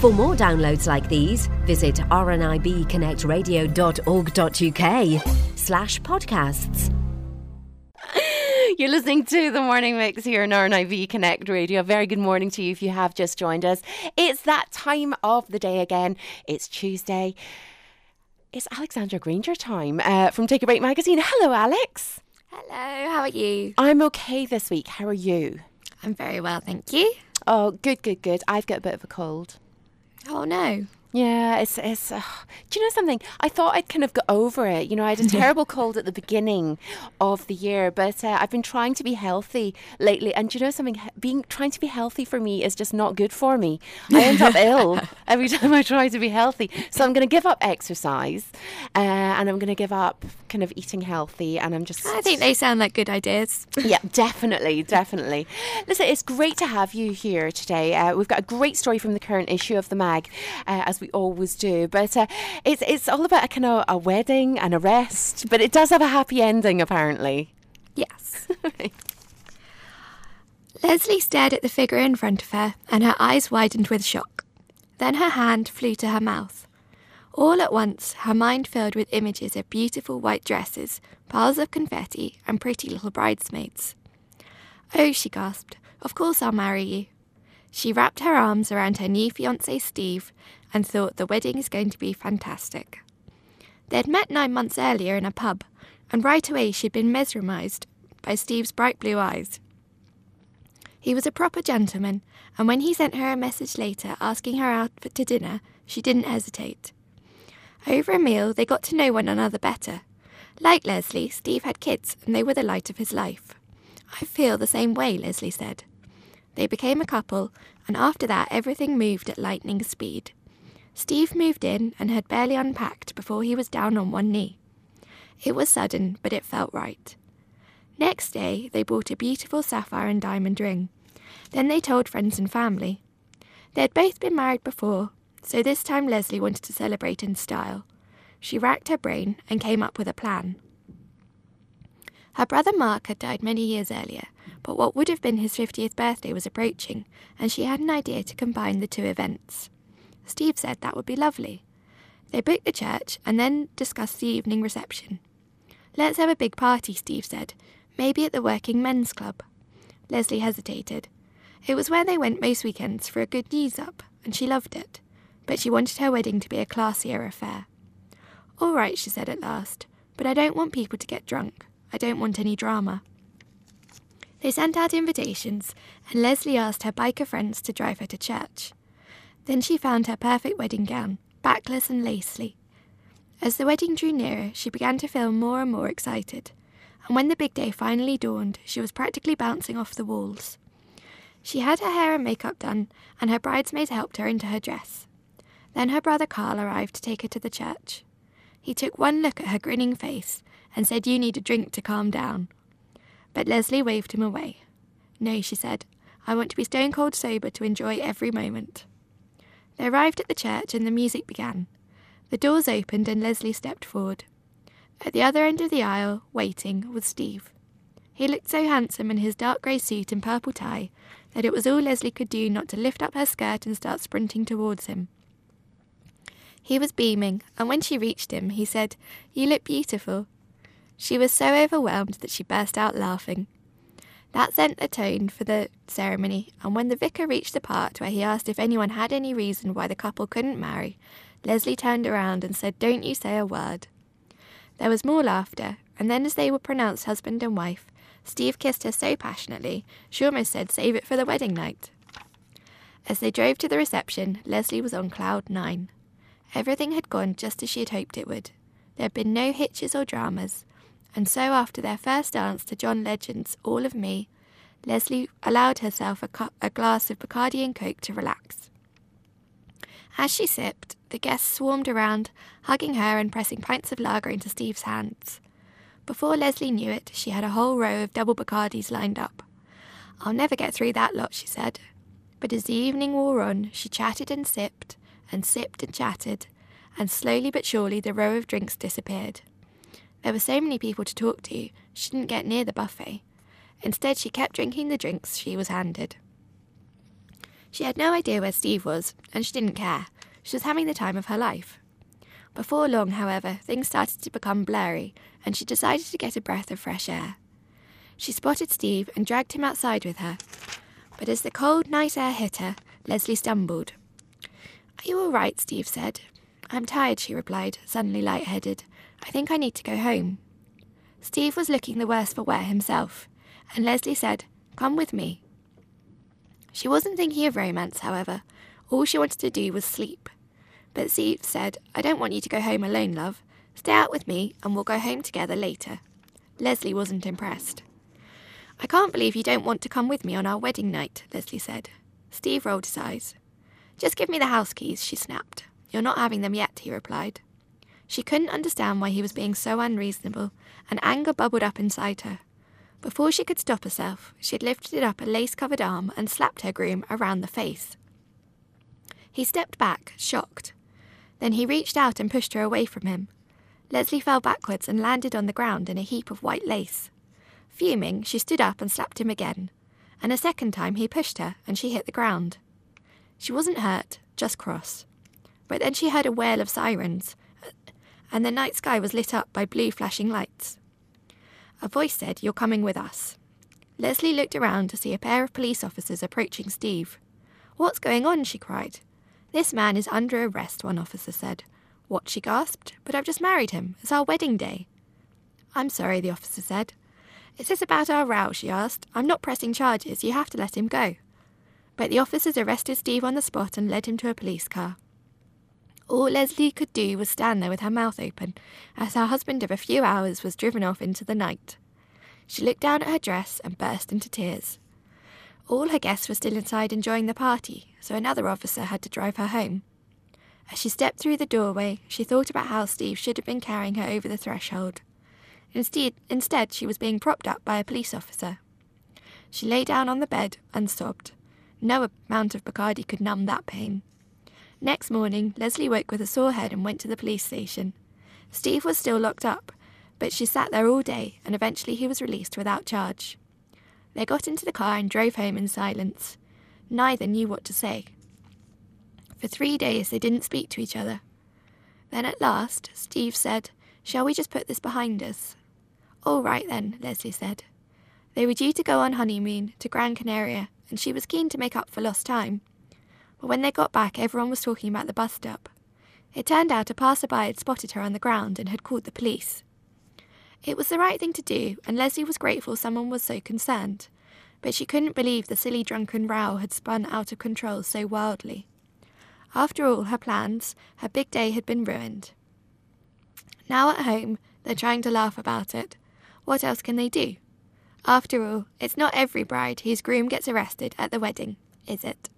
For more downloads like these, visit rnibconnectradio.org.uk slash podcasts. You're listening to the morning mix here on RNIB Connect Radio. Very good morning to you if you have just joined us. It's that time of the day again. It's Tuesday. It's Alexandra Granger time uh, from Take a Break magazine. Hello, Alex. Hello, how are you? I'm okay this week. How are you? I'm very well, thank you. Oh, good, good, good. I've got a bit of a cold. Oh no. Yeah, it's it's. Uh, do you know something? I thought I'd kind of got over it. You know, I had a terrible cold at the beginning of the year, but uh, I've been trying to be healthy lately. And do you know something? Being trying to be healthy for me is just not good for me. I end up ill every time I try to be healthy. So I'm going to give up exercise, uh, and I'm going to give up kind of eating healthy. And I'm just. I think they sound like good ideas. yeah, definitely, definitely. Listen, it's great to have you here today. Uh, we've got a great story from the current issue of the mag, uh, as we always do. But uh, it's it's all about a kind of a wedding and a rest, but it does have a happy ending apparently. Yes. Leslie stared at the figure in front of her, and her eyes widened with shock. Then her hand flew to her mouth. All at once, her mind filled with images of beautiful white dresses, piles of confetti, and pretty little bridesmaids. Oh, she gasped, of course I'll marry you. She wrapped her arms around her new fiancé Steve and thought the wedding is going to be fantastic. They'd met nine months earlier in a pub, and right away she'd been mesmerised by Steve's bright blue eyes. He was a proper gentleman, and when he sent her a message later asking her out to dinner, she didn't hesitate. Over a meal, they got to know one another better. Like Leslie, Steve had kids, and they were the light of his life. I feel the same way, Leslie said. They became a couple, and after that, everything moved at lightning speed. Steve moved in and had barely unpacked before he was down on one knee. It was sudden, but it felt right. Next day, they bought a beautiful sapphire and diamond ring. Then they told friends and family. They had both been married before, so this time Leslie wanted to celebrate in style. She racked her brain and came up with a plan. Her brother Mark had died many years earlier, but what would have been his 50th birthday was approaching, and she had an idea to combine the two events. Steve said that would be lovely. They booked the church and then discussed the evening reception. Let's have a big party, Steve said. Maybe at the Working Men's Club. Leslie hesitated. It was where they went most weekends for a good news up, and she loved it. But she wanted her wedding to be a classier affair. All right, she said at last, but I don't want people to get drunk. I don't want any drama. They sent out invitations, and Leslie asked her biker friends to drive her to church. Then she found her perfect wedding gown, backless and lacy. As the wedding drew nearer, she began to feel more and more excited, and when the big day finally dawned, she was practically bouncing off the walls. She had her hair and makeup done, and her bridesmaids helped her into her dress. Then her brother Carl arrived to take her to the church. He took one look at her grinning face and said, You need a drink to calm down. But Leslie waved him away. No, she said, I want to be stone cold sober to enjoy every moment. They arrived at the church and the music began. The doors opened and Leslie stepped forward. At the other end of the aisle, waiting, was Steve. He looked so handsome in his dark grey suit and purple tie that it was all Leslie could do not to lift up her skirt and start sprinting towards him. He was beaming, and when she reached him, he said, You look beautiful. She was so overwhelmed that she burst out laughing. That set the tone for the ceremony, and when the vicar reached the part where he asked if anyone had any reason why the couple couldn't marry, Leslie turned around and said, Don't you say a word. There was more laughter, and then as they were pronounced husband and wife, Steve kissed her so passionately, she almost said, Save it for the wedding night. As they drove to the reception, Leslie was on cloud nine. Everything had gone just as she had hoped it would. There had been no hitches or dramas, and so after their first dance to John Legend's All of Me, Leslie allowed herself a, cu- a glass of Bacardi and Coke to relax. As she sipped, the guests swarmed around, hugging her and pressing pints of lager into Steve's hands. Before Leslie knew it, she had a whole row of double Bacardis lined up. I'll never get through that lot, she said. But as the evening wore on, she chatted and sipped, and sipped and chatted, and slowly but surely the row of drinks disappeared. There were so many people to talk to, she didn't get near the buffet. Instead, she kept drinking the drinks she was handed. She had no idea where Steve was, and she didn't care. She was having the time of her life. Before long, however, things started to become blurry, and she decided to get a breath of fresh air. She spotted Steve and dragged him outside with her. But as the cold night air hit her, Leslie stumbled. Are you all right? Steve said. I'm tired, she replied, suddenly light-headed. I think I need to go home. Steve was looking the worse for wear himself, and Leslie said, Come with me. She wasn't thinking of romance, however. All she wanted to do was sleep. But Steve said, I don't want you to go home alone, love. Stay out with me, and we'll go home together later. Leslie wasn't impressed. I can't believe you don't want to come with me on our wedding night, Leslie said. Steve rolled his eyes. Just give me the house keys, she snapped. You're not having them yet, he replied. She couldn't understand why he was being so unreasonable, and anger bubbled up inside her. Before she could stop herself, she had lifted up a lace covered arm and slapped her groom around the face. He stepped back, shocked. Then he reached out and pushed her away from him. Leslie fell backwards and landed on the ground in a heap of white lace. Fuming, she stood up and slapped him again, and a second time he pushed her and she hit the ground. She wasn't hurt, just cross. But then she heard a wail of sirens, and the night sky was lit up by blue flashing lights. A voice said, You're coming with us. Leslie looked around to see a pair of police officers approaching Steve. What's going on? she cried. This man is under arrest, one officer said. What? she gasped. But I've just married him. It's our wedding day. I'm sorry, the officer said. Is this about our row? she asked. I'm not pressing charges. You have to let him go. But the officers arrested Steve on the spot and led him to a police car. All Leslie could do was stand there with her mouth open as her husband of a few hours was driven off into the night. She looked down at her dress and burst into tears. All her guests were still inside enjoying the party, so another officer had to drive her home. As she stepped through the doorway, she thought about how Steve should have been carrying her over the threshold. Instead, instead, she was being propped up by a police officer. She lay down on the bed and sobbed. No amount of Bacardi could numb that pain. Next morning, Leslie woke with a sore head and went to the police station. Steve was still locked up, but she sat there all day and eventually he was released without charge. They got into the car and drove home in silence. Neither knew what to say. For three days they didn't speak to each other. Then at last, Steve said, Shall we just put this behind us? All right then, Leslie said. They were due to go on honeymoon to Gran Canaria, and she was keen to make up for lost time. But when they got back, everyone was talking about the bus stop. It turned out a passerby had spotted her on the ground and had called the police. It was the right thing to do, and Leslie was grateful someone was so concerned, but she couldn't believe the silly drunken row had spun out of control so wildly. After all her plans, her big day had been ruined. Now at home, they're trying to laugh about it. What else can they do? After all, it's not every bride whose groom gets arrested at the wedding, is it?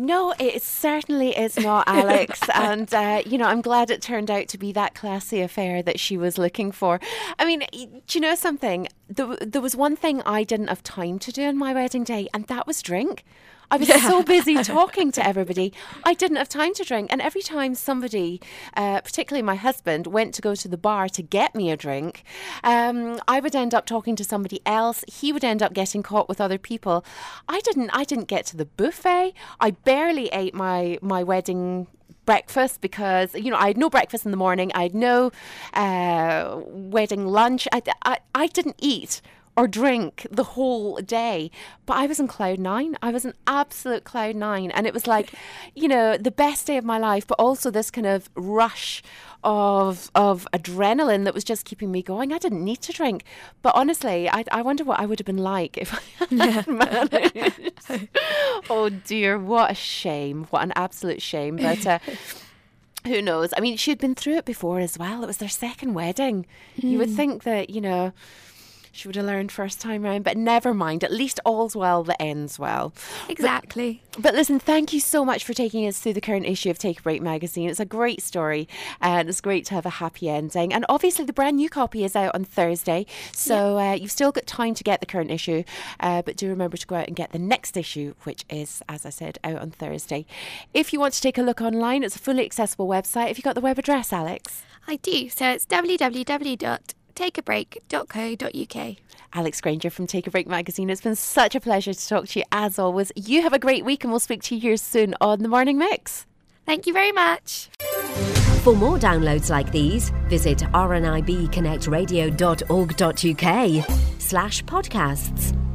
No, it certainly is not, Alex. and, uh, you know, I'm glad it turned out to be that classy affair that she was looking for. I mean, do you know something? There, there was one thing I didn't have time to do on my wedding day, and that was drink. I was yeah. so busy talking to everybody, I didn't have time to drink. And every time somebody, uh, particularly my husband, went to go to the bar to get me a drink, um, I would end up talking to somebody else. He would end up getting caught with other people. I didn't. I didn't get to the buffet. I barely ate my my wedding breakfast because you know I had no breakfast in the morning. I had no uh, wedding lunch. I, I I didn't eat or drink the whole day. But I was in cloud nine. I was in absolute cloud nine. And it was like, you know, the best day of my life, but also this kind of rush of of adrenaline that was just keeping me going. I didn't need to drink. But honestly, I, I wonder what I would have been like if I had managed. oh dear, what a shame. What an absolute shame. But uh, who knows? I mean, she had been through it before as well. It was their second wedding. Mm. You would hmm. think that, you know, she would have learned first time round. But never mind. At least all's well that ends well. Exactly. But, but, listen, thank you so much for taking us through the current issue of Take a Break magazine. It's a great story and it's great to have a happy ending. And obviously, the brand new copy is out on Thursday. So uh, you've still got time to get the current issue. Uh, but do remember to go out and get the next issue, which is, as I said, out on Thursday. If you want to take a look online, it's a fully accessible website. Have you got the web address, Alex? I do. So it's www takeabreak.co.uk. Alex Granger from Take a Break magazine. It's been such a pleasure to talk to you as always. You have a great week and we'll speak to you here soon on the Morning Mix. Thank you very much. For more downloads like these, visit rnibconnectradio.org.uk slash podcasts.